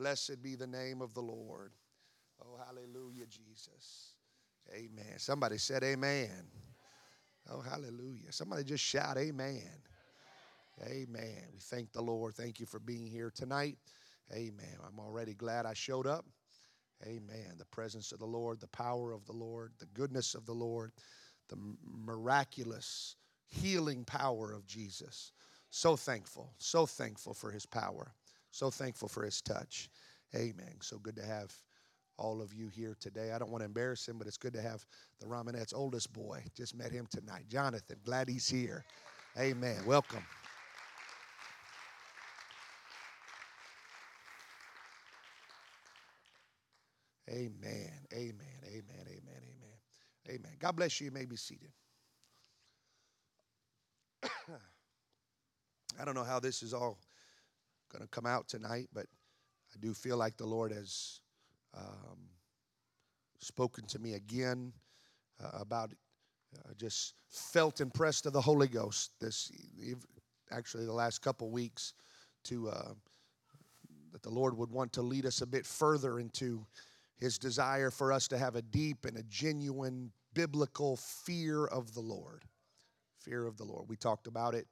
Blessed be the name of the Lord. Oh, hallelujah, Jesus. Amen. Somebody said amen. Oh, hallelujah. Somebody just shout amen. Amen. We thank the Lord. Thank you for being here tonight. Amen. I'm already glad I showed up. Amen. The presence of the Lord, the power of the Lord, the goodness of the Lord, the miraculous healing power of Jesus. So thankful, so thankful for his power. So thankful for his touch. Amen. So good to have all of you here today. I don't want to embarrass him, but it's good to have the Romanette's oldest boy. Just met him tonight. Jonathan, glad he's here. Amen. Welcome. Amen. Amen. Amen. Amen. Amen. Amen. God bless you. You may be seated. I don't know how this is all going to come out tonight, but I do feel like the Lord has um, spoken to me again uh, about uh, just felt impressed of the Holy Ghost this actually the last couple weeks to uh, that the Lord would want to lead us a bit further into His desire for us to have a deep and a genuine biblical fear of the Lord. Fear of the Lord. We talked about it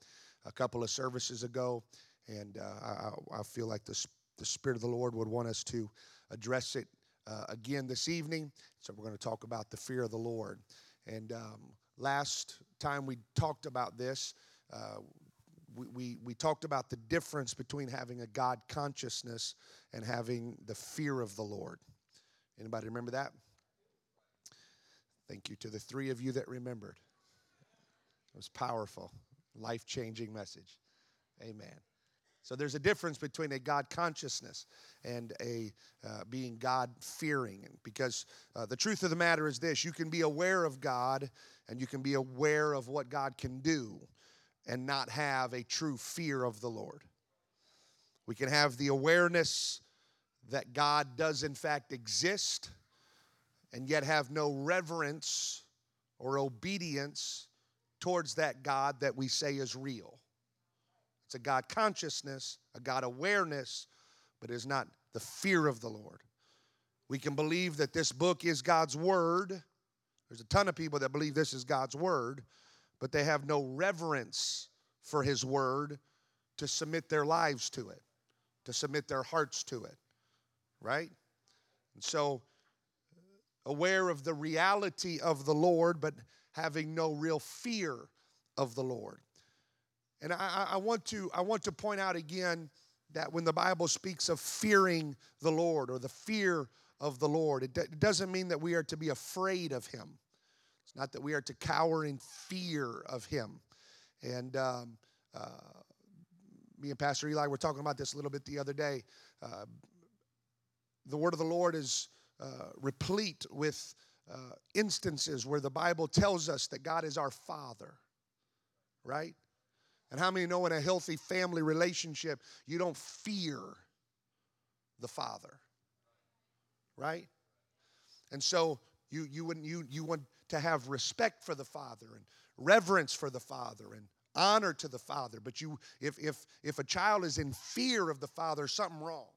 a couple of services ago, and uh, I, I, feel like the, the Spirit of the Lord would want us to address it uh, again this evening. So we're going to talk about the fear of the Lord. And um, last time we talked about this, uh, we, we, we talked about the difference between having a God consciousness and having the fear of the Lord. Anybody remember that? Thank you to the three of you that remembered. It was powerful, life changing message. Amen. So there's a difference between a God consciousness and a uh, being God fearing. Because uh, the truth of the matter is this you can be aware of God and you can be aware of what God can do and not have a true fear of the Lord. We can have the awareness that God does, in fact, exist and yet have no reverence or obedience towards that God that we say is real. It's a God consciousness, a God awareness, but is not the fear of the Lord. We can believe that this book is God's word. There's a ton of people that believe this is God's word, but they have no reverence for his word to submit their lives to it, to submit their hearts to it, right? And so, aware of the reality of the Lord, but having no real fear of the Lord. And I, I, want to, I want to point out again that when the Bible speaks of fearing the Lord or the fear of the Lord, it, it doesn't mean that we are to be afraid of Him. It's not that we are to cower in fear of Him. And um, uh, me and Pastor Eli were talking about this a little bit the other day. Uh, the word of the Lord is uh, replete with uh, instances where the Bible tells us that God is our Father, right? And how many know in a healthy family relationship, you don't fear the father? Right? And so you, you, wouldn't, you, you want to have respect for the father and reverence for the father and honor to the father. But you, if, if, if a child is in fear of the father, something wrong.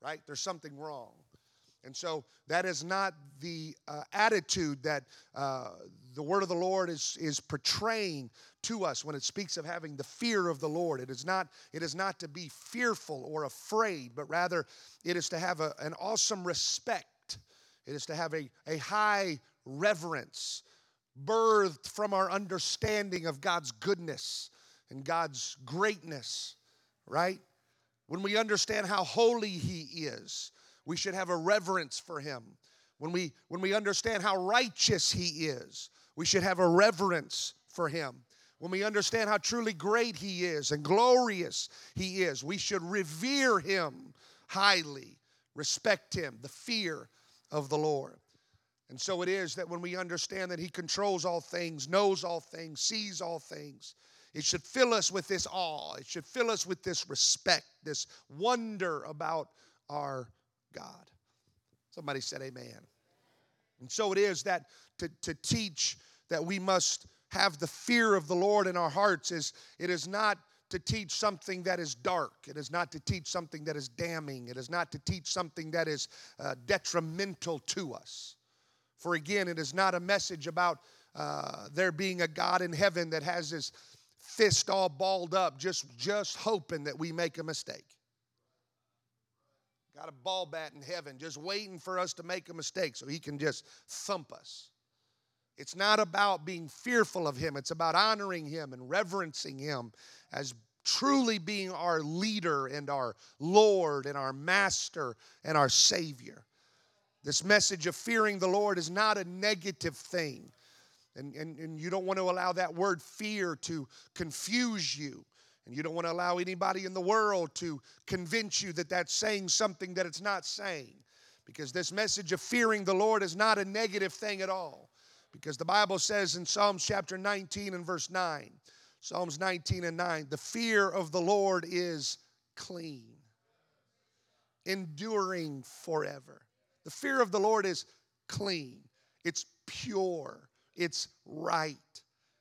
Right? There's something wrong. And so that is not the uh, attitude that uh, the word of the Lord is, is portraying to us when it speaks of having the fear of the Lord. It is not, it is not to be fearful or afraid, but rather it is to have a, an awesome respect. It is to have a, a high reverence birthed from our understanding of God's goodness and God's greatness, right? When we understand how holy He is, we should have a reverence for him. When we, when we understand how righteous he is, we should have a reverence for him. When we understand how truly great he is and glorious he is, we should revere him highly, respect him, the fear of the Lord. And so it is that when we understand that he controls all things, knows all things, sees all things, it should fill us with this awe. It should fill us with this respect, this wonder about our God. Somebody said amen. And so it is that to, to teach that we must have the fear of the Lord in our hearts is it is not to teach something that is dark. It is not to teach something that is damning. It is not to teach something that is uh, detrimental to us. For again, it is not a message about uh, there being a God in heaven that has his fist all balled up, just, just hoping that we make a mistake. Got a ball bat in heaven, just waiting for us to make a mistake so he can just thump us. It's not about being fearful of him, it's about honoring him and reverencing him as truly being our leader and our Lord and our master and our Savior. This message of fearing the Lord is not a negative thing. And, and, and you don't want to allow that word fear to confuse you. And you don't want to allow anybody in the world to convince you that that's saying something that it's not saying. Because this message of fearing the Lord is not a negative thing at all. Because the Bible says in Psalms chapter 19 and verse 9, Psalms 19 and 9, the fear of the Lord is clean, enduring forever. The fear of the Lord is clean, it's pure, it's right.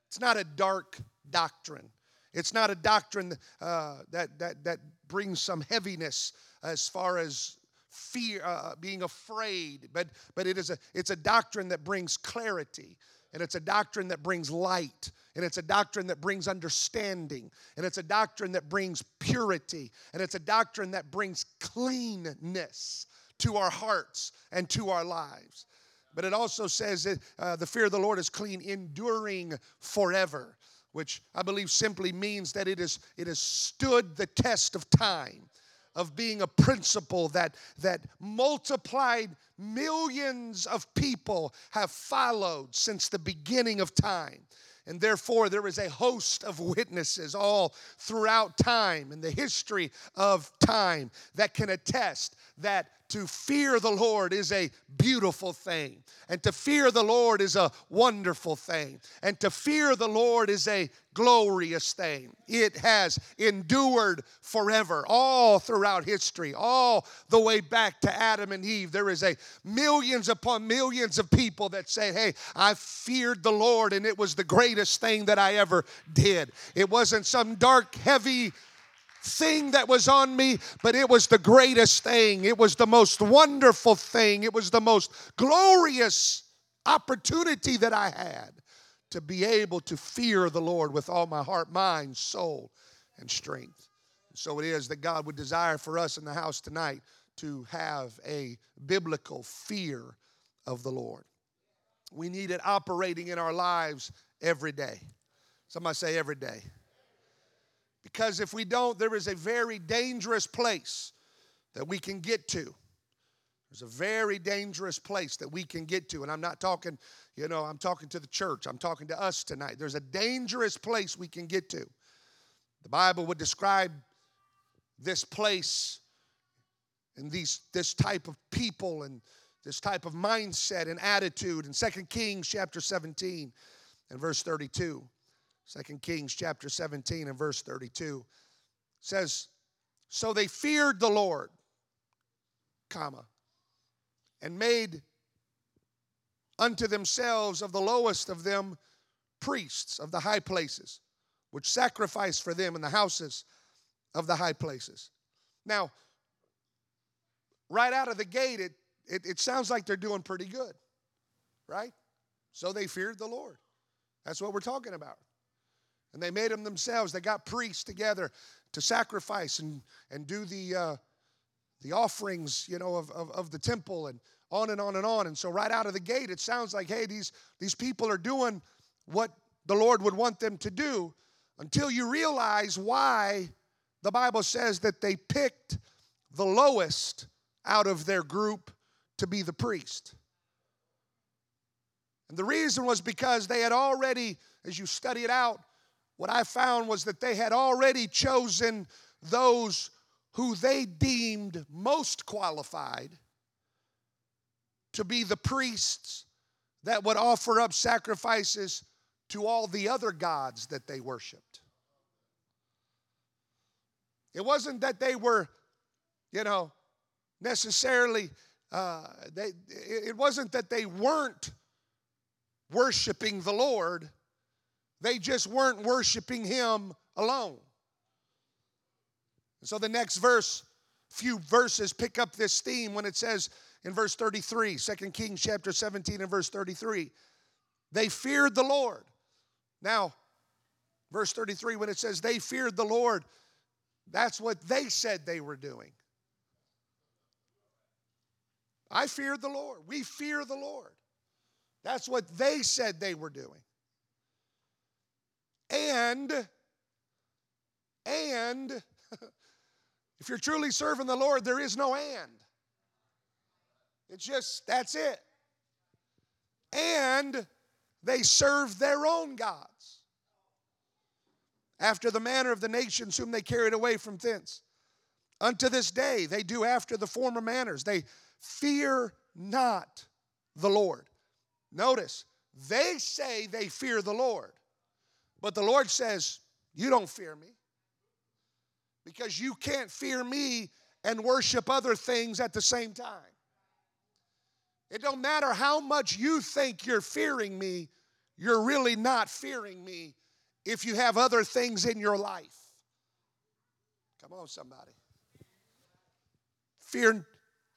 It's not a dark doctrine. It's not a doctrine uh, that, that, that brings some heaviness as far as fear, uh, being afraid, but, but it is a, it's a doctrine that brings clarity, and it's a doctrine that brings light, and it's a doctrine that brings understanding, and it's a doctrine that brings purity, and it's a doctrine that brings cleanness to our hearts and to our lives. But it also says that uh, the fear of the Lord is clean, enduring forever, which I believe simply means that it, is, it has stood the test of time of being a principle that, that multiplied millions of people have followed since the beginning of time. And therefore, there is a host of witnesses all throughout time and the history of time that can attest that to fear the Lord is a beautiful thing. And to fear the Lord is a wonderful thing. And to fear the Lord is a glorious thing. It has endured forever, all throughout history, all the way back to Adam and Eve. There is a millions upon millions of people that say, Hey, I feared the Lord, and it was the greatest thing that I ever did. It wasn't some dark, heavy, thing that was on me, but it was the greatest thing. It was the most wonderful thing. It was the most glorious opportunity that I had to be able to fear the Lord with all my heart, mind, soul, and strength. So it is that God would desire for us in the house tonight to have a biblical fear of the Lord. We need it operating in our lives every day. Somebody say every day. Because if we don't, there is a very dangerous place that we can get to. There's a very dangerous place that we can get to. And I'm not talking, you know, I'm talking to the church. I'm talking to us tonight. There's a dangerous place we can get to. The Bible would describe this place and these this type of people and this type of mindset and attitude in 2 Kings chapter 17 and verse 32. Second Kings chapter 17 and verse 32 says, So they feared the Lord, comma, and made unto themselves of the lowest of them priests of the high places, which sacrificed for them in the houses of the high places. Now, right out of the gate, it, it, it sounds like they're doing pretty good, right? So they feared the Lord. That's what we're talking about. And they made them themselves. They got priests together to sacrifice and, and do the, uh, the offerings, you know, of, of, of the temple and on and on and on. And so right out of the gate, it sounds like, hey, these, these people are doing what the Lord would want them to do until you realize why the Bible says that they picked the lowest out of their group to be the priest. And the reason was because they had already, as you study it out, what I found was that they had already chosen those who they deemed most qualified to be the priests that would offer up sacrifices to all the other gods that they worshiped. It wasn't that they were, you know, necessarily, uh, they, it wasn't that they weren't worshiping the Lord. They just weren't worshiping Him alone. So the next verse, few verses pick up this theme when it says in verse 33, 2 Kings chapter 17 and verse 33, they feared the Lord. Now, verse 33, when it says they feared the Lord, that's what they said they were doing. I feared the Lord. We fear the Lord. That's what they said they were doing. And, and, if you're truly serving the Lord, there is no and. It's just, that's it. And they serve their own gods after the manner of the nations whom they carried away from thence. Unto this day, they do after the former manners. They fear not the Lord. Notice, they say they fear the Lord, but the Lord says, You don't fear me because you can't fear me and worship other things at the same time. It don't matter how much you think you're fearing me, you're really not fearing me if you have other things in your life. Come on, somebody. Fear,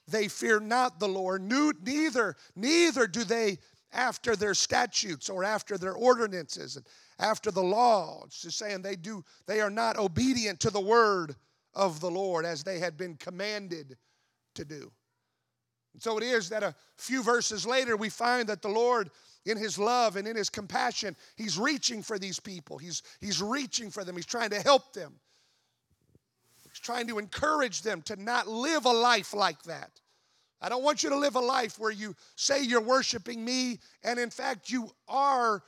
they fear not the Lord, neither, neither do they after their statutes or after their ordinances after the law. It's just saying they do, they are not obedient to the word of the Lord as they had been commanded to do. And so it is that a few verses later, we find that the Lord, in His love and in His compassion, He's reaching for these people. He's, he's reaching for them, He's trying to help them. He's trying to encourage them to not live a life like that. I don't want you to live a life where you say you're worshiping me, and in fact, you are,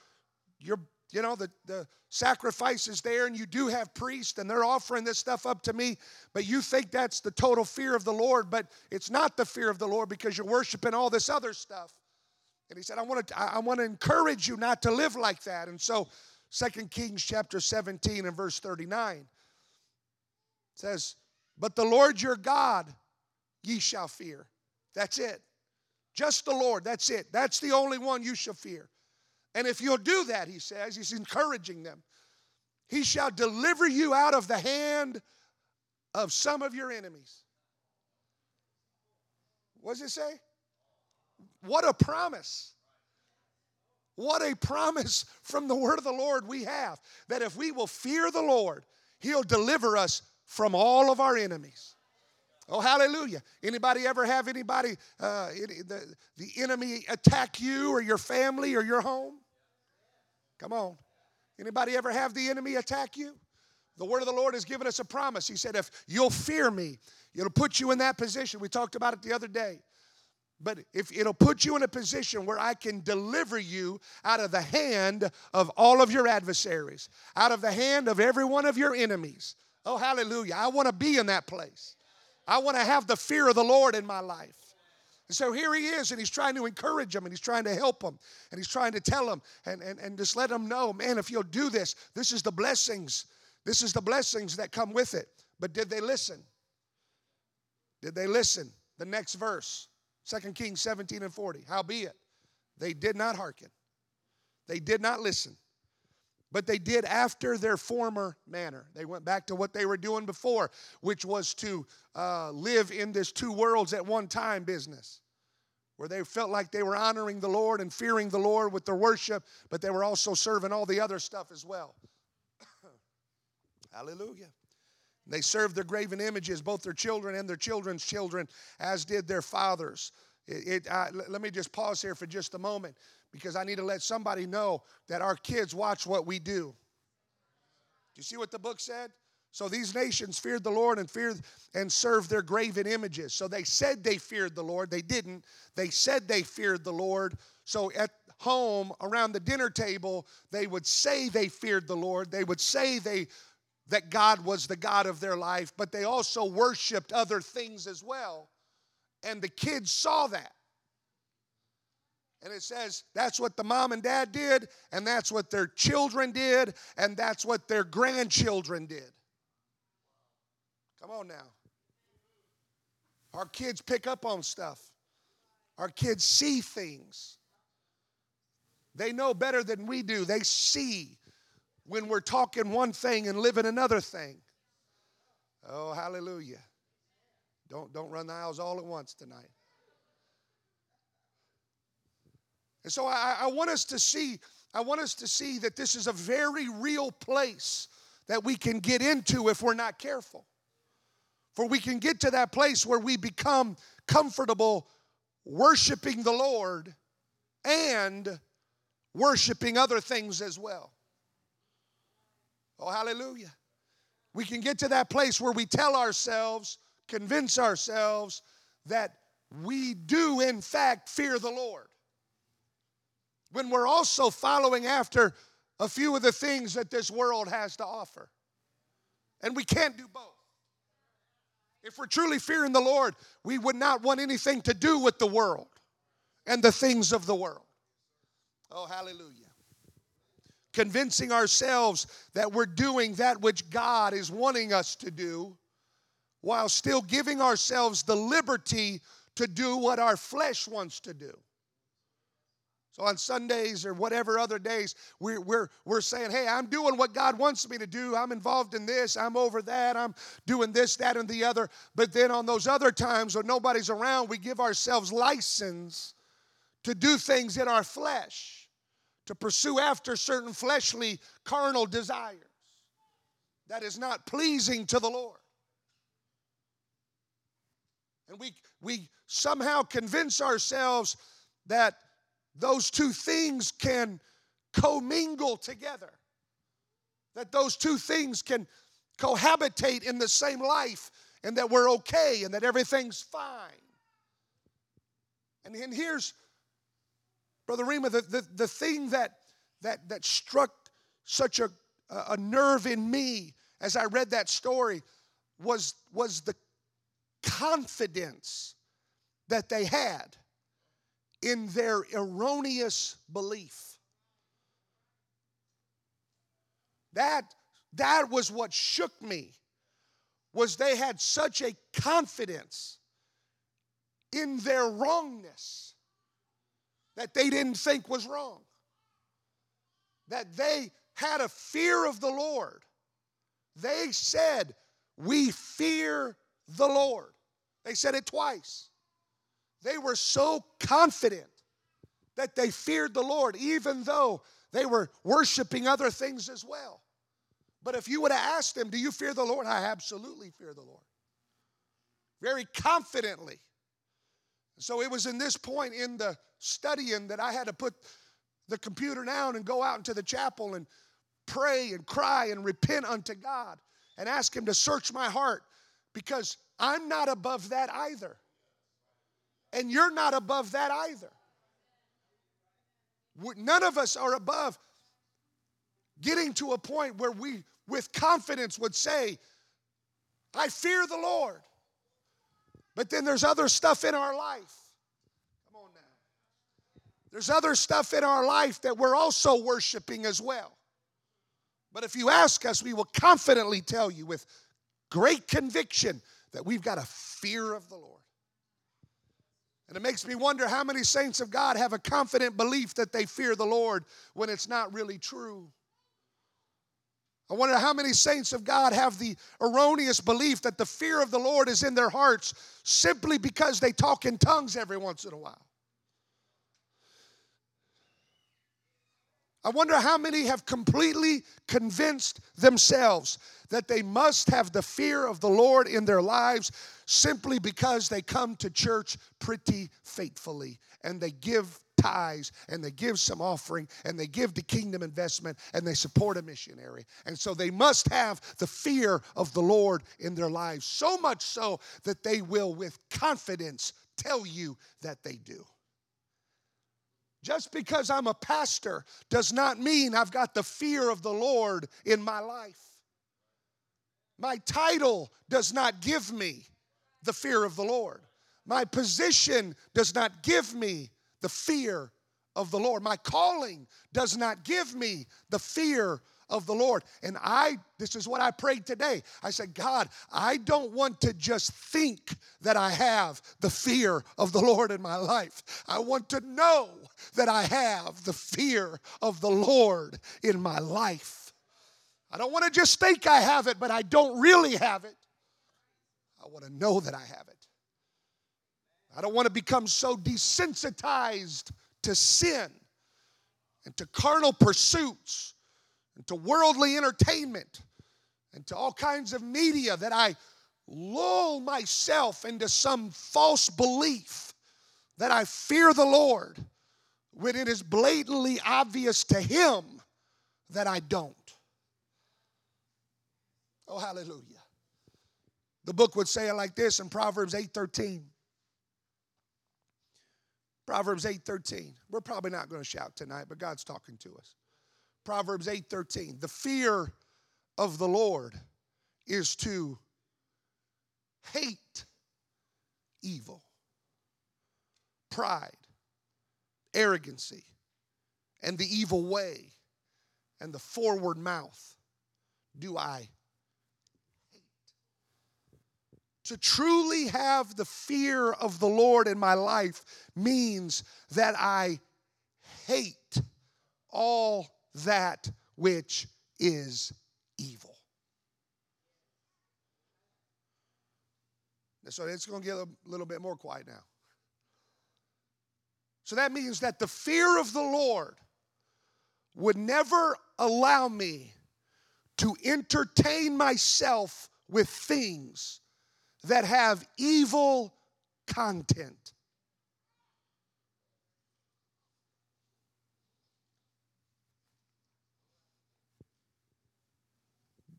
you're you know, the, the sacrifice is there and you do have priests and they're offering this stuff up to me, but you think that's the total fear of the Lord, but it's not the fear of the Lord because you're worshiping all this other stuff. And he said, I want to, I want to encourage you not to live like that. And so, Second Kings chapter 17 and verse 39 says, But the Lord your God ye shall fear. That's it. Just the Lord. That's it. That's the only one you shall fear. And if you'll do that, he says, he's encouraging them, he shall deliver you out of the hand of some of your enemies. What does it say? What a promise. What a promise from the word of the Lord we have that if we will fear the Lord, he'll deliver us from all of our enemies. Oh, hallelujah. Anybody ever have anybody, uh, the, the enemy attack you or your family or your home? Come on. Anybody ever have the enemy attack you? The word of the Lord has given us a promise. He said, if you'll fear me, it'll put you in that position. We talked about it the other day. But if it'll put you in a position where I can deliver you out of the hand of all of your adversaries, out of the hand of every one of your enemies. Oh, hallelujah. I want to be in that place. I want to have the fear of the Lord in my life. And so here he is, and he's trying to encourage them, and he's trying to help them, and he's trying to tell them, and, and, and just let them know, man, if you'll do this, this is the blessings. This is the blessings that come with it. But did they listen? Did they listen? The next verse, 2 Kings 17 and 40. Howbeit, they did not hearken. They did not listen but they did after their former manner. They went back to what they were doing before, which was to uh, live in this two worlds at one time business, where they felt like they were honoring the Lord and fearing the Lord with their worship, but they were also serving all the other stuff as well. Hallelujah. They served their graven images, both their children and their children's children, as did their fathers. It, it, uh, let me just pause here for just a moment because I need to let somebody know that our kids watch what we do. Do you see what the book said? So these nations feared the Lord and feared and served their graven images. So they said they feared the Lord. They didn't. They said they feared the Lord. So at home around the dinner table, they would say they feared the Lord. They would say they that God was the God of their life, but they also worshiped other things as well. And the kids saw that. And it says that's what the mom and dad did, and that's what their children did, and that's what their grandchildren did. Come on now. Our kids pick up on stuff, our kids see things. They know better than we do. They see when we're talking one thing and living another thing. Oh, hallelujah. Don't, don't run the aisles all at once tonight. And so I, I want us to see, I want us to see that this is a very real place that we can get into if we're not careful. For we can get to that place where we become comfortable worshiping the Lord and worshiping other things as well. Oh, hallelujah. We can get to that place where we tell ourselves, convince ourselves that we do, in fact, fear the Lord. When we're also following after a few of the things that this world has to offer. And we can't do both. If we're truly fearing the Lord, we would not want anything to do with the world and the things of the world. Oh, hallelujah. Convincing ourselves that we're doing that which God is wanting us to do while still giving ourselves the liberty to do what our flesh wants to do. So on Sundays or whatever other days, we're, we're, we're saying, hey, I'm doing what God wants me to do. I'm involved in this. I'm over that. I'm doing this, that, and the other. But then on those other times when nobody's around, we give ourselves license to do things in our flesh, to pursue after certain fleshly, carnal desires that is not pleasing to the Lord. And we, we somehow convince ourselves that those two things can commingle together, that those two things can cohabitate in the same life, and that we're okay and that everything's fine. And, and here's, Brother Rima, the, the, the thing that, that, that struck such a, a nerve in me as I read that story was, was the confidence that they had in their erroneous belief. That, that was what shook me was they had such a confidence in their wrongness that they didn't think was wrong. That they had a fear of the lord. They said we fear the lord. They said it twice they were so confident that they feared the Lord, even though they were worshiping other things as well. But if you would have asked them, Do you fear the Lord? I absolutely fear the Lord. Very confidently. So it was in this point in the studying that I had to put the computer down and go out into the chapel and pray and cry and repent unto God and ask Him to search my heart because I'm not above that either. And you're not above that either. None of us are above getting to a point where we, with confidence, would say, I fear the Lord. But then there's other stuff in our life. Come on now. There's other stuff in our life that we're also worshiping as well. But if you ask us, we will confidently tell you with great conviction that we've got a fear of the Lord. And it makes me wonder how many saints of God have a confident belief that they fear the Lord when it's not really true. I wonder how many saints of God have the erroneous belief that the fear of the Lord is in their hearts simply because they talk in tongues every once in a while. I wonder how many have completely convinced themselves that they must have the fear of the Lord in their lives simply because they come to church pretty faithfully and they give tithes and they give some offering and they give to kingdom investment and they support a missionary. And so they must have the fear of the Lord in their lives, so much so that they will, with confidence, tell you that they do. Just because I'm a pastor does not mean I've got the fear of the Lord in my life. My title does not give me the fear of the Lord. My position does not give me the fear of the Lord. My calling does not give me the fear of the Lord. And I, this is what I prayed today. I said, God, I don't want to just think that I have the fear of the Lord in my life. I want to know that I have the fear of the Lord in my life. I don't want to just think I have it, but I don't really have it. I want to know that I have it. I don't want to become so desensitized to sin and to carnal pursuits and to worldly entertainment and to all kinds of media that I lull myself into some false belief that I fear the Lord when it is blatantly obvious to Him that I don't. Oh, hallelujah. The book would say it like this in Proverbs 8:13. Proverbs 8:13. We're probably not going to shout tonight, but God's talking to us. Proverbs 8:13. The fear of the Lord is to hate evil, pride, arrogancy, and the evil way, and the forward mouth do I to truly have the fear of the Lord in my life means that I hate all that which is evil. So it's going to get a little bit more quiet now. So that means that the fear of the Lord would never allow me to entertain myself with things that have evil content.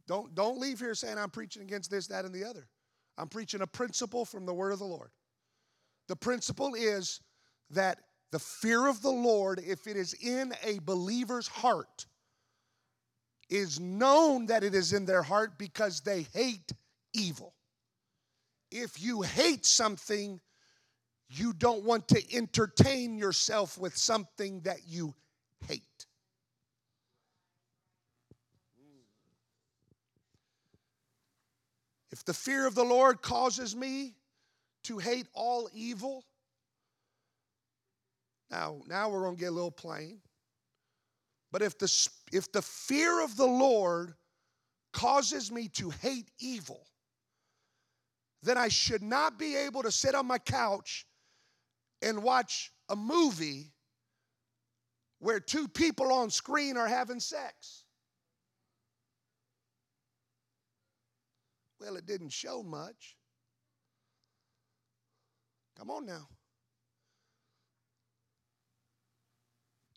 Don't, don't leave here saying I'm preaching against this, that, and the other. I'm preaching a principle from the word of the Lord. The principle is that the fear of the Lord, if it is in a believer's heart, is known that it is in their heart because they hate evil if you hate something, you don't want to entertain yourself with something that you hate. If the fear of the Lord causes me to hate all evil, now, now we're going to get a little plain. But if the, if the fear of the Lord causes me to hate evil, then I should not be able to sit on my couch and watch a movie where two people on screen are having sex. Well, it didn't show much. Come on now.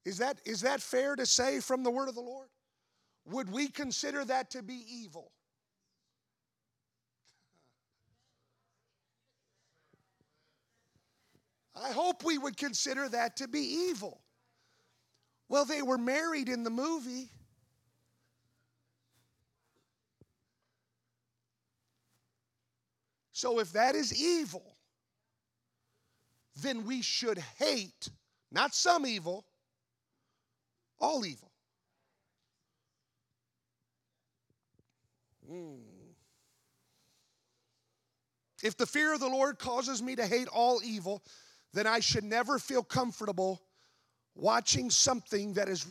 Is that, is that fair to say from the word of the Lord? Would we consider that to be evil? I hope we would consider that to be evil. Well, they were married in the movie. So if that is evil, then we should hate not some evil, all evil. Mm. If the fear of the Lord causes me to hate all evil, then I should never feel comfortable watching something that is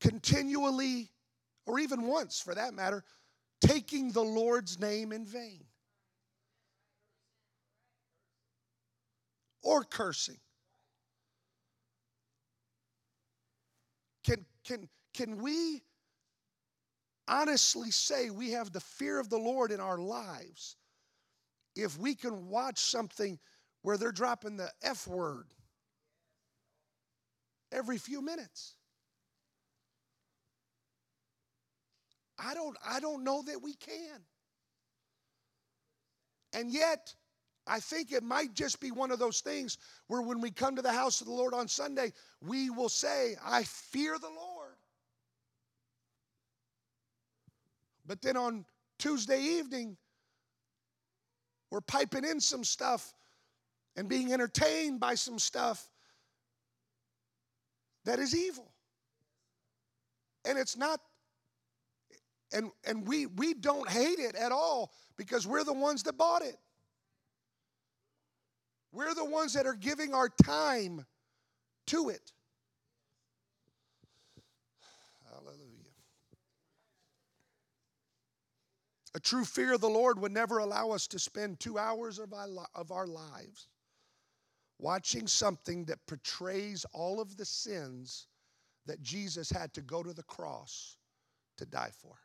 continually, or even once for that matter, taking the Lord's name in vain or cursing. Can, can, can we honestly say we have the fear of the Lord in our lives if we can watch something where they're dropping the F word every few minutes. I don't, I don't know that we can. And yet, I think it might just be one of those things where when we come to the house of the Lord on Sunday, we will say, I fear the Lord. But then on Tuesday evening, we're piping in some stuff and being entertained by some stuff that is evil. And it's not and and we we don't hate it at all because we're the ones that bought it. We're the ones that are giving our time to it. Hallelujah. A true fear of the Lord would never allow us to spend two hours of our, of our lives watching something that portrays all of the sins that Jesus had to go to the cross to die for.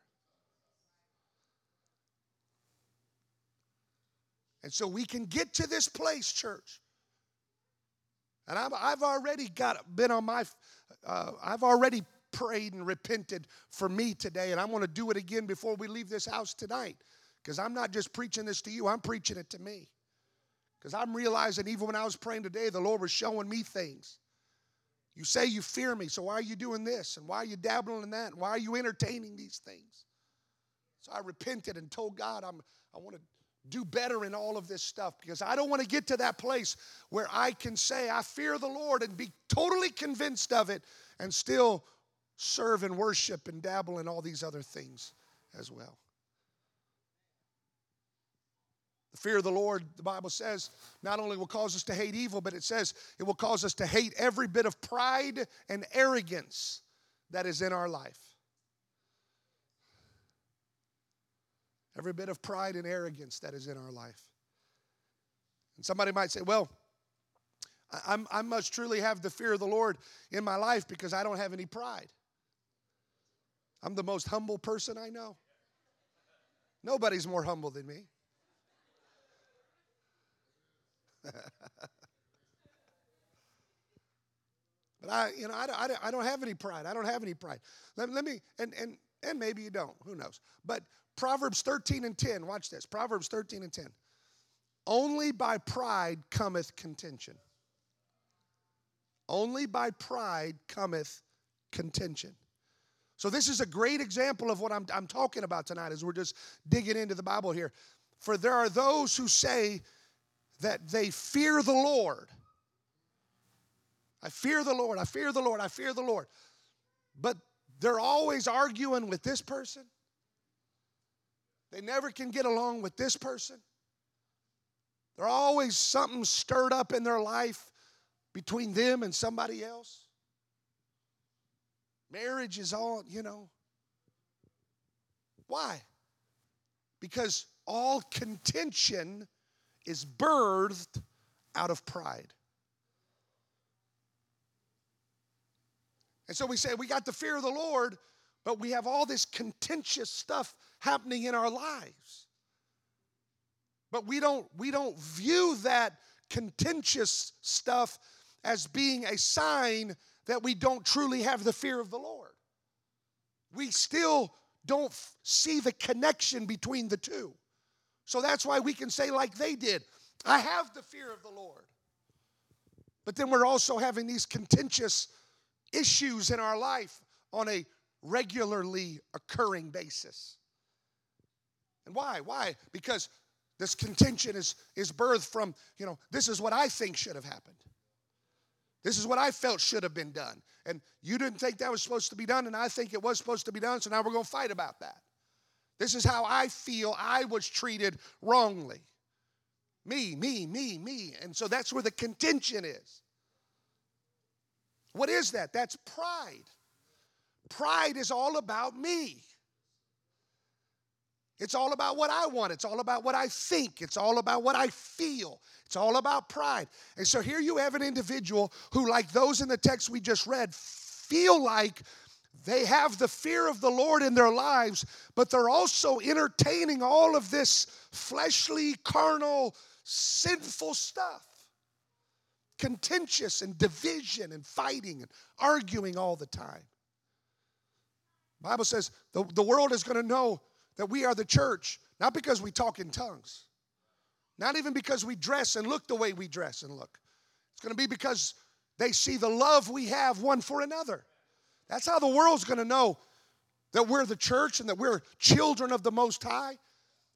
And so we can get to this place, church. And I've, I've already got been on my, uh, I've already prayed and repented for me today, and I'm going to do it again before we leave this house tonight. Because I'm not just preaching this to you, I'm preaching it to me. Because I'm realizing even when I was praying today, the Lord was showing me things. You say you fear me, so why are you doing this? And why are you dabbling in that? And why are you entertaining these things? So I repented and told God I'm, I want to do better in all of this stuff because I don't want to get to that place where I can say I fear the Lord and be totally convinced of it and still serve and worship and dabble in all these other things as well. The fear of the Lord, the Bible says, not only will cause us to hate evil, but it says it will cause us to hate every bit of pride and arrogance that is in our life. Every bit of pride and arrogance that is in our life. And somebody might say, well, I, I must truly have the fear of the Lord in my life because I don't have any pride. I'm the most humble person I know. Nobody's more humble than me. but I, you know, I, I, I don't have any pride. I don't have any pride. Let, let me, and, and, and maybe you don't. Who knows? But Proverbs 13 and 10, watch this. Proverbs 13 and 10. Only by pride cometh contention. Only by pride cometh contention. So, this is a great example of what I'm, I'm talking about tonight as we're just digging into the Bible here. For there are those who say that they fear the Lord. I fear the Lord, I fear the Lord, I fear the Lord. But they're always arguing with this person. They never can get along with this person. There's always something stirred up in their life between them and somebody else. Marriage is all, you know. Why? Because all contention is birthed out of pride. And so we say we got the fear of the Lord, but we have all this contentious stuff happening in our lives. But we don't we don't view that contentious stuff as being a sign that we don't truly have the fear of the Lord. We still don't see the connection between the two. So that's why we can say, like they did, I have the fear of the Lord. But then we're also having these contentious issues in our life on a regularly occurring basis. And why? Why? Because this contention is, is birthed from, you know, this is what I think should have happened. This is what I felt should have been done. And you didn't think that was supposed to be done, and I think it was supposed to be done, so now we're going to fight about that. This is how I feel I was treated wrongly. Me, me, me, me. And so that's where the contention is. What is that? That's pride. Pride is all about me. It's all about what I want. It's all about what I think. It's all about what I feel. It's all about pride. And so here you have an individual who, like those in the text we just read, feel like they have the fear of the Lord in their lives, but they're also entertaining all of this fleshly, carnal, sinful stuff. Contentious and division and fighting and arguing all the time. Bible says the, the world is going to know that we are the church, not because we talk in tongues, not even because we dress and look the way we dress and look. It's going to be because they see the love we have one for another. That's how the world's going to know that we're the church and that we're children of the Most High.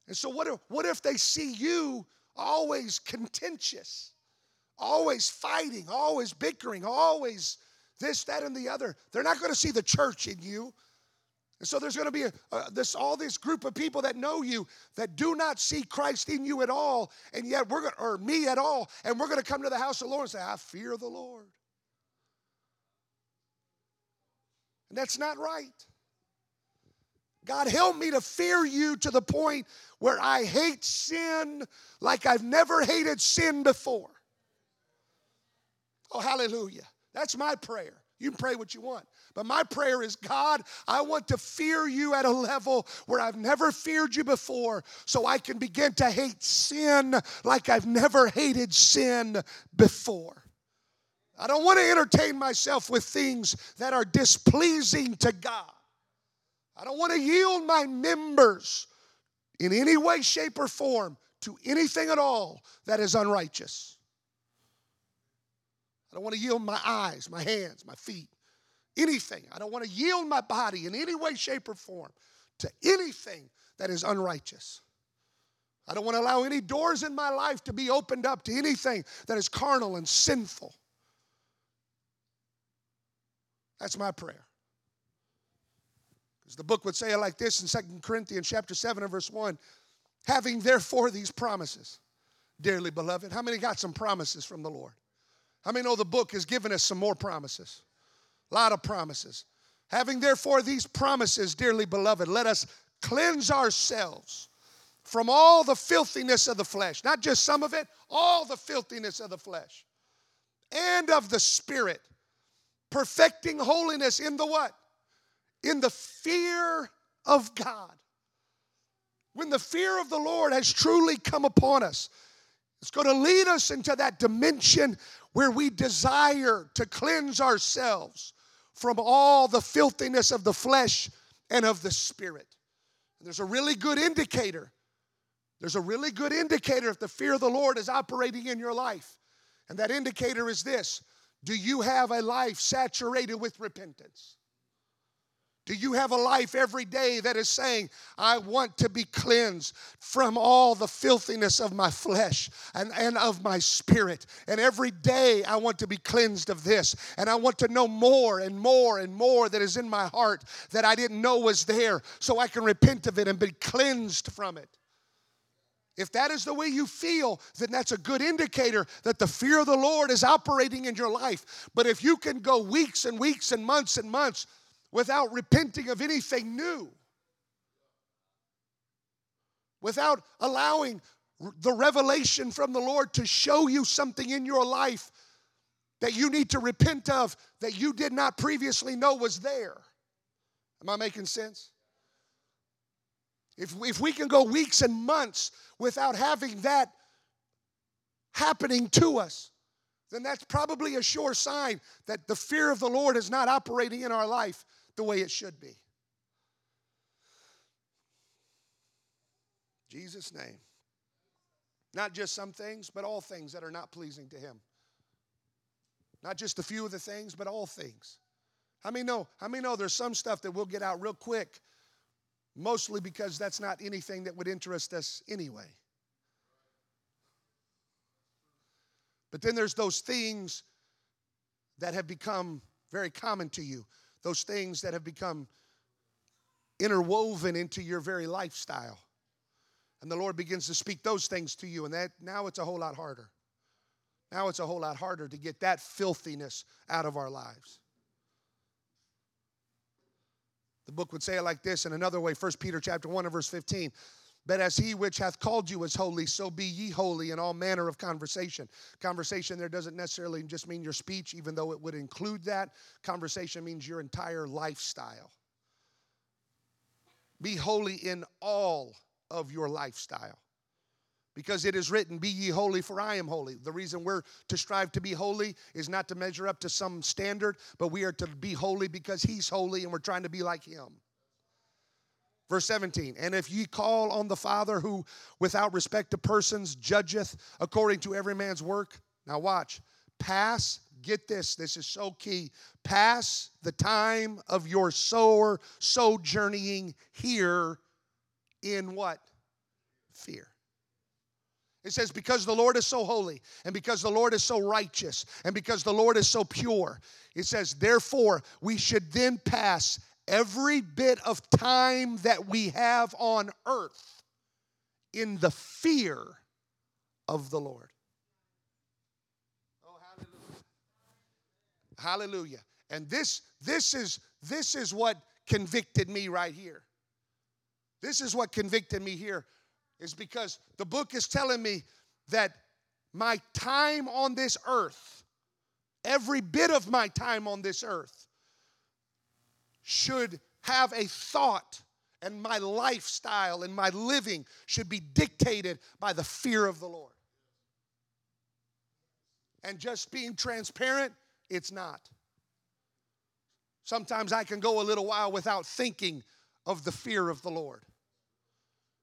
And so, what if, what if they see you always contentious, always fighting, always bickering, always this, that, and the other? They're not going to see the church in you. And so there's going to be a, a, this all this group of people that know you that do not see Christ in you at all, and yet we're going or me at all, and we're going to come to the house of the Lord and say, "I fear the Lord." And that's not right. God, help me to fear you to the point where I hate sin like I've never hated sin before. Oh, hallelujah. That's my prayer. You can pray what you want. But my prayer is God, I want to fear you at a level where I've never feared you before so I can begin to hate sin like I've never hated sin before. I don't want to entertain myself with things that are displeasing to God. I don't want to yield my members in any way, shape, or form to anything at all that is unrighteous. I don't want to yield my eyes, my hands, my feet, anything. I don't want to yield my body in any way, shape, or form to anything that is unrighteous. I don't want to allow any doors in my life to be opened up to anything that is carnal and sinful. That's my prayer. Because the book would say it like this in Second Corinthians chapter 7 and verse 1. Having therefore these promises, dearly beloved. How many got some promises from the Lord? How many know the book has given us some more promises? A lot of promises. Having therefore these promises, dearly beloved, let us cleanse ourselves from all the filthiness of the flesh. Not just some of it, all the filthiness of the flesh and of the spirit, perfecting holiness in the what? In the fear of God. When the fear of the Lord has truly come upon us, it's going to lead us into that dimension where we desire to cleanse ourselves from all the filthiness of the flesh and of the spirit. And there's a really good indicator. There's a really good indicator if the fear of the Lord is operating in your life. And that indicator is this Do you have a life saturated with repentance? Do you have a life every day that is saying, I want to be cleansed from all the filthiness of my flesh and, and of my spirit? And every day I want to be cleansed of this. And I want to know more and more and more that is in my heart that I didn't know was there so I can repent of it and be cleansed from it. If that is the way you feel, then that's a good indicator that the fear of the Lord is operating in your life. But if you can go weeks and weeks and months and months without repenting of anything new, without allowing the revelation from the Lord to show you something in your life that you need to repent of that you did not previously know was there. Am I making sense? If, if we can go weeks and months without having that happening to us, then that's probably a sure sign that the fear of the Lord is not operating in our life the way it should be. Jesus' name. Not just some things, but all things that are not pleasing to Him. Not just a few of the things, but all things. How many know? How many know there's some stuff that we'll get out real quick, mostly because that's not anything that would interest us anyway. But then there's those things that have become very common to you those things that have become interwoven into your very lifestyle. And the Lord begins to speak those things to you, and that now it's a whole lot harder. Now it's a whole lot harder to get that filthiness out of our lives. The book would say it like this in another way, 1 Peter chapter 1 and verse 15. But as he which hath called you is holy, so be ye holy in all manner of conversation. Conversation there doesn't necessarily just mean your speech, even though it would include that. Conversation means your entire lifestyle. Be holy in all of your lifestyle. Because it is written, Be ye holy, for I am holy. The reason we're to strive to be holy is not to measure up to some standard, but we are to be holy because He's holy and we're trying to be like Him. Verse 17, and if ye call on the Father who without respect to persons judgeth according to every man's work. Now watch, pass, get this, this is so key. Pass the time of your sower sojourning here in what? Fear. It says, because the Lord is so holy, and because the Lord is so righteous, and because the Lord is so pure, it says, therefore, we should then pass every bit of time that we have on earth in the fear of the Lord. Oh, hallelujah. Hallelujah. And this this is this is what convicted me right here. This is what convicted me here, is because the book is telling me that my time on this earth, every bit of my time on this earth, should have a thought and my lifestyle and my living should be dictated by the fear of the Lord. And just being transparent, it's not. Sometimes I can go a little while without thinking of the fear of the Lord.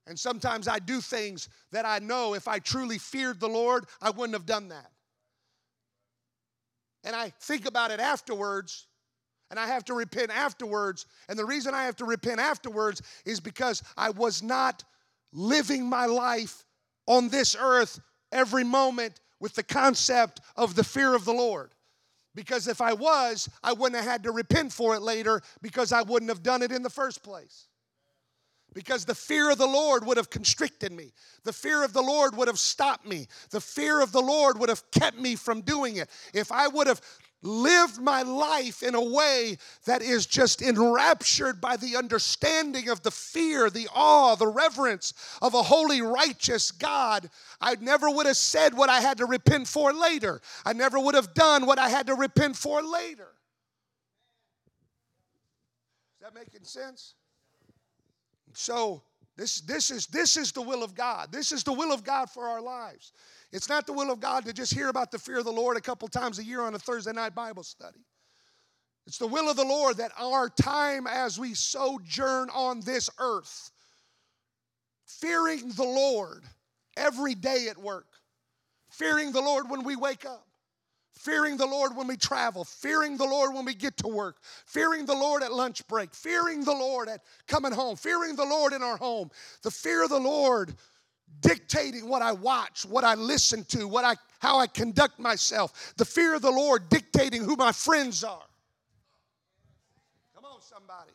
And sometimes I do things that I know if I truly feared the Lord, I wouldn't have done that. And I think about it afterwards, and I have to repent afterwards. And the reason I have to repent afterwards is because I was not living my life on this earth every moment with the concept of the fear of the Lord. Because if I was, I wouldn't have had to repent for it later because I wouldn't have done it in the first place. Because the fear of the Lord would have constricted me. The fear of the Lord would have stopped me. The fear of the Lord would have kept me from doing it. If I would have lived my life in a way that is just enraptured by the understanding of the fear, the awe, the reverence of a holy, righteous God, I never would have said what I had to repent for later. I never would have done what I had to repent for later. Is that making sense? So, this, this, is, this is the will of God. This is the will of God for our lives. It's not the will of God to just hear about the fear of the Lord a couple times a year on a Thursday night Bible study. It's the will of the Lord that our time as we sojourn on this earth, fearing the Lord every day at work, fearing the Lord when we wake up, fearing the Lord when we travel, fearing the Lord when we get to work, fearing the Lord at lunch break, fearing the Lord at coming home, fearing the Lord in our home. The fear of the Lord dictating what I watch, what I listen to, what I how I conduct myself. The fear of the Lord dictating who my friends are. Come on somebody.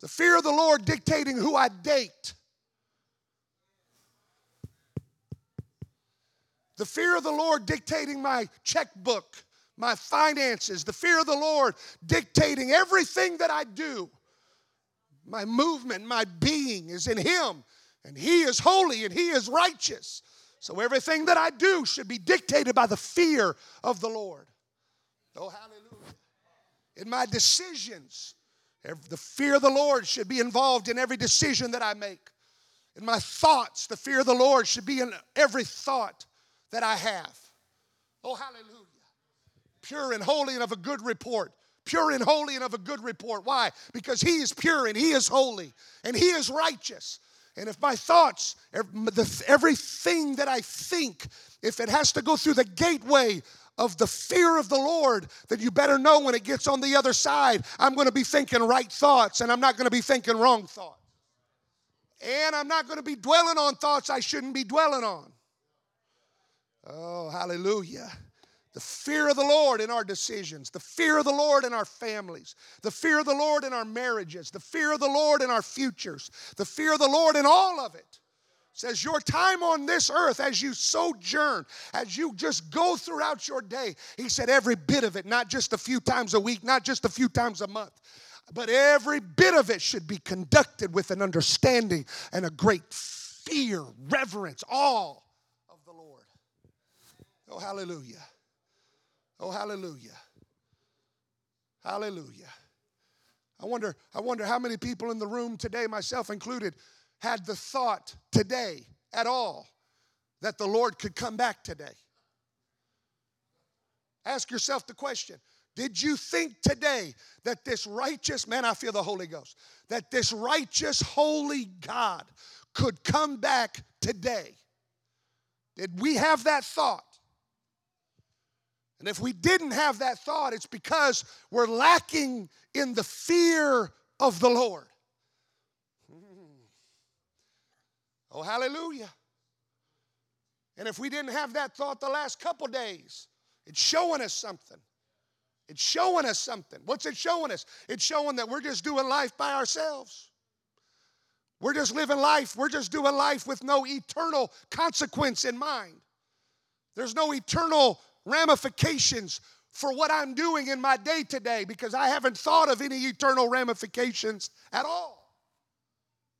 The fear of the Lord dictating who I date. The fear of the Lord dictating my checkbook, my finances. The fear of the Lord dictating everything that I do. My movement, my being is in Him. And He is holy and He is righteous. So everything that I do should be dictated by the fear of the Lord. Oh, hallelujah. In my decisions, the fear of the Lord should be involved in every decision that I make. In my thoughts, the fear of the Lord should be in every thought that I have. Oh, hallelujah. Pure and holy and of a good report. Pure and holy and of a good report. Why? Because He is pure and He is holy and He is righteous. And if my thoughts, everything that I think, if it has to go through the gateway of the fear of the Lord, then you better know when it gets on the other side, I'm going to be thinking right thoughts and I'm not going to be thinking wrong thoughts. And I'm not going to be dwelling on thoughts I shouldn't be dwelling on. Oh, hallelujah. The fear of the Lord in our decisions, the fear of the Lord in our families, the fear of the Lord in our marriages, the fear of the Lord in our futures, the fear of the Lord in all of it. Says your time on this earth as you sojourn, as you just go throughout your day, he said every bit of it, not just a few times a week, not just a few times a month, but every bit of it should be conducted with an understanding and a great fear, reverence, Lord. Oh, hallelujah. Oh, hallelujah. Hallelujah. I wonder, I wonder how many people in the room today, myself included, had the thought today at all that the Lord could come back today. Ask yourself the question Did you think today that this righteous, man, I feel the Holy Ghost, that this righteous, holy God could come back today? Did we have that thought? And if we didn't have that thought, it's because we're lacking in the fear of the Lord. Oh, hallelujah. And if we didn't have that thought the last couple days, it's showing us something. It's showing us something. What's it showing us? It's showing that we're just doing life by ourselves. We're just living life. We're just doing life with no eternal consequence in mind. There's no eternal ramifications for what I'm doing in my day to day because I haven't thought of any eternal ramifications at all.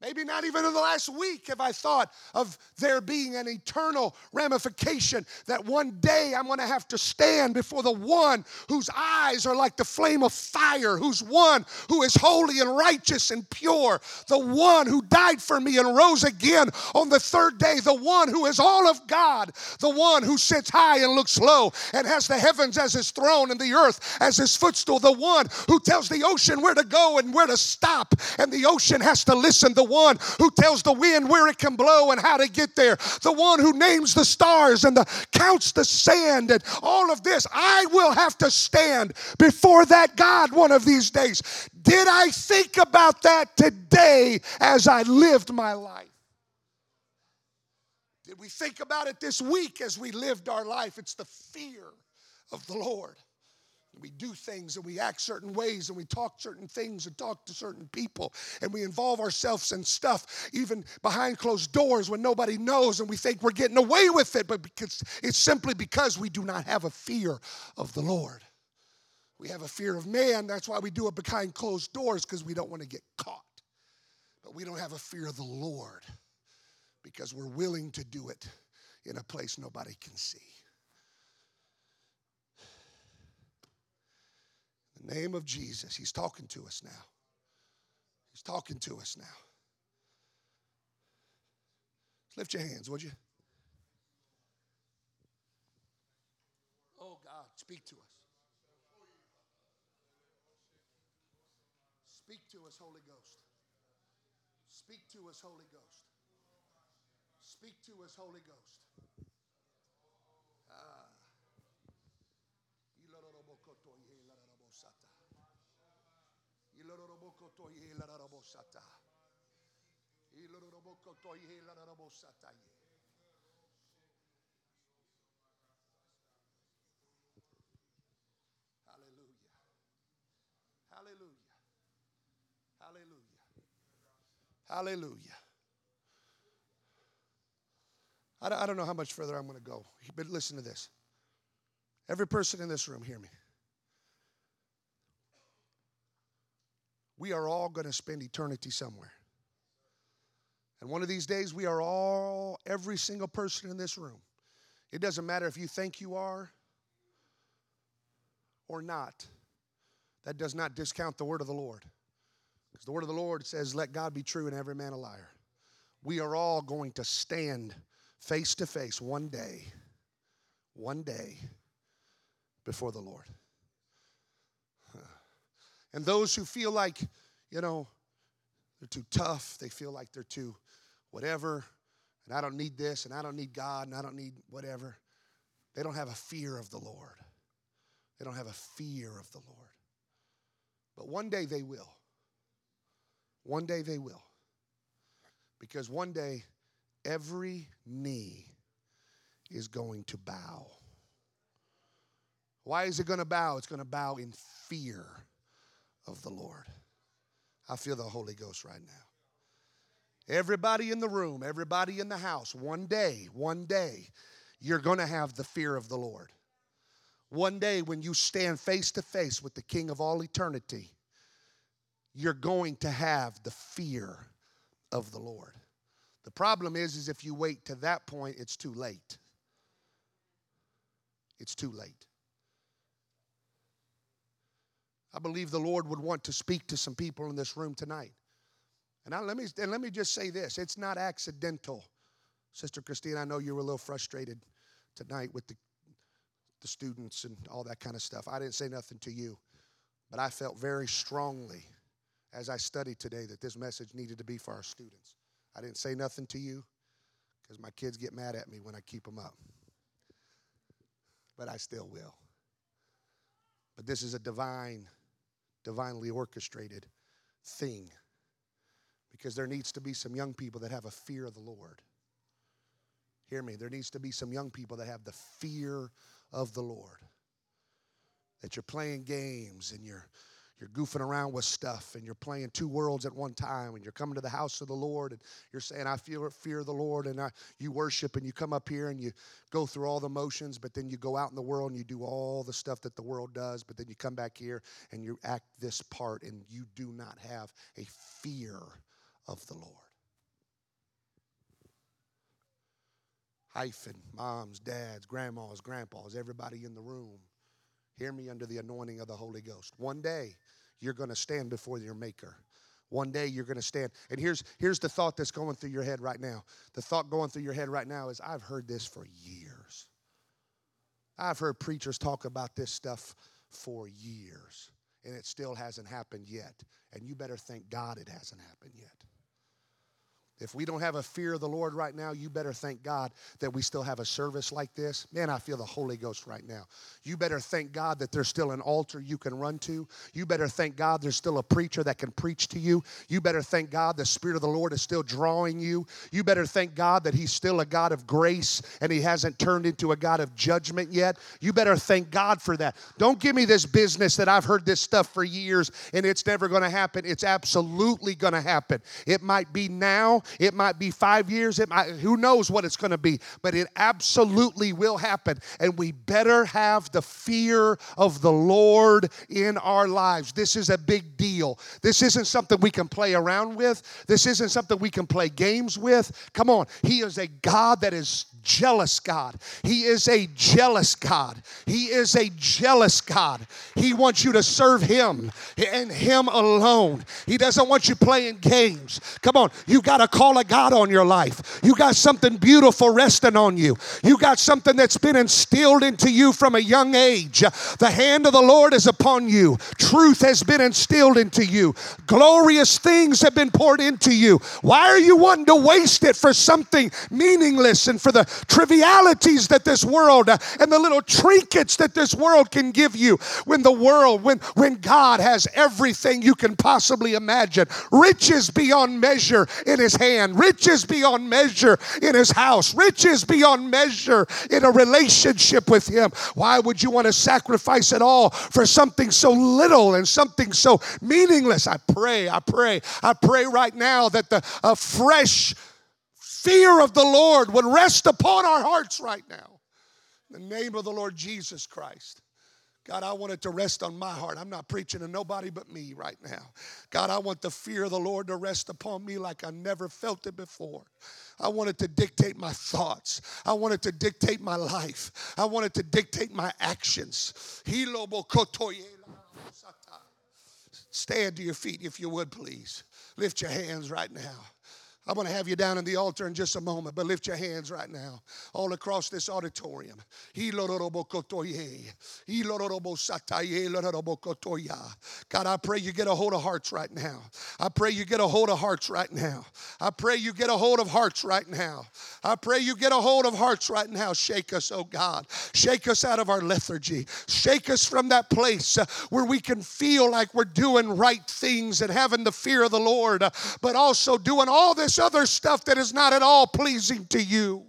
Maybe not even in the last week have I thought of there being an eternal ramification that one day I'm going to have to stand before the one whose eyes are like the flame of fire, who's one who is holy and righteous and pure, the one who died for me and rose again on the third day, the one who is all of God, the one who sits high and looks low and has the heavens as his throne and the earth as his footstool, the one who tells the ocean where to go and where to stop, and the ocean has to listen. The one who tells the wind where it can blow and how to get there, the one who names the stars and the, counts the sand and all of this. I will have to stand before that God one of these days. Did I think about that today as I lived my life? Did we think about it this week as we lived our life? It's the fear of the Lord we do things and we act certain ways and we talk certain things and talk to certain people and we involve ourselves in stuff even behind closed doors when nobody knows and we think we're getting away with it but because it's simply because we do not have a fear of the Lord. We have a fear of man, that's why we do it behind closed doors because we don't want to get caught. But we don't have a fear of the Lord because we're willing to do it in a place nobody can see. The name of Jesus. He's talking to us now. He's talking to us now. Lift your hands, would you? Oh God, speak to us. Speak to us, Holy Ghost. Speak to us, Holy Ghost. Speak to us, Holy Ghost. Hallelujah. Hallelujah. Hallelujah. Hallelujah. I don't know how much further I'm going to go, but listen to this. Every person in this room, hear me. We are all going to spend eternity somewhere. And one of these days, we are all, every single person in this room. It doesn't matter if you think you are or not. That does not discount the word of the Lord. Because the word of the Lord says, Let God be true and every man a liar. We are all going to stand face to face one day, one day before the Lord. And those who feel like, you know, they're too tough, they feel like they're too whatever, and I don't need this, and I don't need God, and I don't need whatever, they don't have a fear of the Lord. They don't have a fear of the Lord. But one day they will. One day they will. Because one day every knee is going to bow. Why is it going to bow? It's going to bow in fear of the Lord. I feel the Holy Ghost right now. Everybody in the room, everybody in the house, one day, one day, you're going to have the fear of the Lord. One day, when you stand face to face with the King of all eternity, you're going to have the fear of the Lord. The problem is, is if you wait to that point, it's too late. It's too late. I believe the Lord would want to speak to some people in this room tonight. And I, let me and let me just say this: it's not accidental, Sister Christine. I know you were a little frustrated tonight with the the students and all that kind of stuff. I didn't say nothing to you, but I felt very strongly as I studied today that this message needed to be for our students. I didn't say nothing to you because my kids get mad at me when I keep them up, but I still will. But this is a divine divinely orchestrated thing. Because there needs to be some young people that have a fear of the Lord. Hear me. There needs to be some young people that have the fear of the Lord. That you're playing games and you're you're goofing around with stuff and you're playing two worlds at one time and you're coming to the house of the Lord and you're saying, I feel, fear the Lord and I, you worship and you come up here and you go through all the motions, but then you go out in the world and you do all the stuff that the world does, but then you come back here and you act this part and you do not have a fear of the Lord. Hyphen, moms, dads, grandmas, grandpas, everybody in the room. Hear me under the anointing of the Holy Ghost. One day, you're going to stand before your Maker. One day you're going to stand. And here's, here's the thought that's going through your head right now. The thought going through your head right now is I've heard this for years. I've heard preachers talk about this stuff for years, and it still hasn't happened yet. And you better thank God it hasn't happened yet. If we don't have a fear of the Lord right now, you better thank God that we still have a service like this. Man, I feel the Holy Ghost right now. You better thank God that there's still an altar you can run to. You better thank God there's still a preacher that can preach to you. You better thank God the Spirit of the Lord is still drawing you. You better thank God that He's still a God of grace and He hasn't turned into a God of judgment yet. You better thank God for that. Don't give me this business that I've heard this stuff for years and it's never going to happen. It's absolutely going to happen. It might be now it might be five years. It might, who knows what it's going to be, but it absolutely will happen. And we better have the fear of the Lord in our lives. This is a big deal. This isn't something we can play around with. This isn't something we can play games with. Come on. He is a God that is jealous God. He is a jealous God. He is a jealous God. He wants you to serve Him and Him alone. He doesn't want you playing games. Come on, you got a call of God on your life. You got something beautiful resting on you. You got something that's been instilled into you from a young age. The hand of the Lord is upon you. Truth has been instilled into you. Glorious things have been poured into you. Why are you wanting to waste it for something meaningless and for the trivialities that this world uh, and the little trinkets that this world can give you when the world, when, when God has everything you can possibly imagine, riches beyond measure in his hand, riches beyond measure in his house, riches beyond measure in a relationship with him. Why would you want to sacrifice it all for something so little and something so meaningless? I pray, I pray, I pray right now that the fresh fear of the Lord would rest upon our hearts right now. In the name of the Lord Jesus Christ. God, I want it to rest on my heart. I'm not preaching to nobody but me right now. God, I want the fear of the Lord to rest upon me like I never felt it before. I want it to dictate my thoughts. I want it to dictate my life. I want it to dictate my actions. Stand to your feet if you would, please. Lift your hands right now. I'm going to have you down in the altar in just a moment, but lift your hands right now, all across this auditorium. God, I pray you get a hold of hearts right now. I pray you get a hold of hearts right now. I pray you get a hold of hearts right now. I pray you get a hold of hearts right now. Shake us, oh God. Shake us out of our lethargy. Shake us from that place uh, where we can feel like we're doing right things and having the fear of the Lord, uh, but also doing all other stuff that is not at all pleasing to you.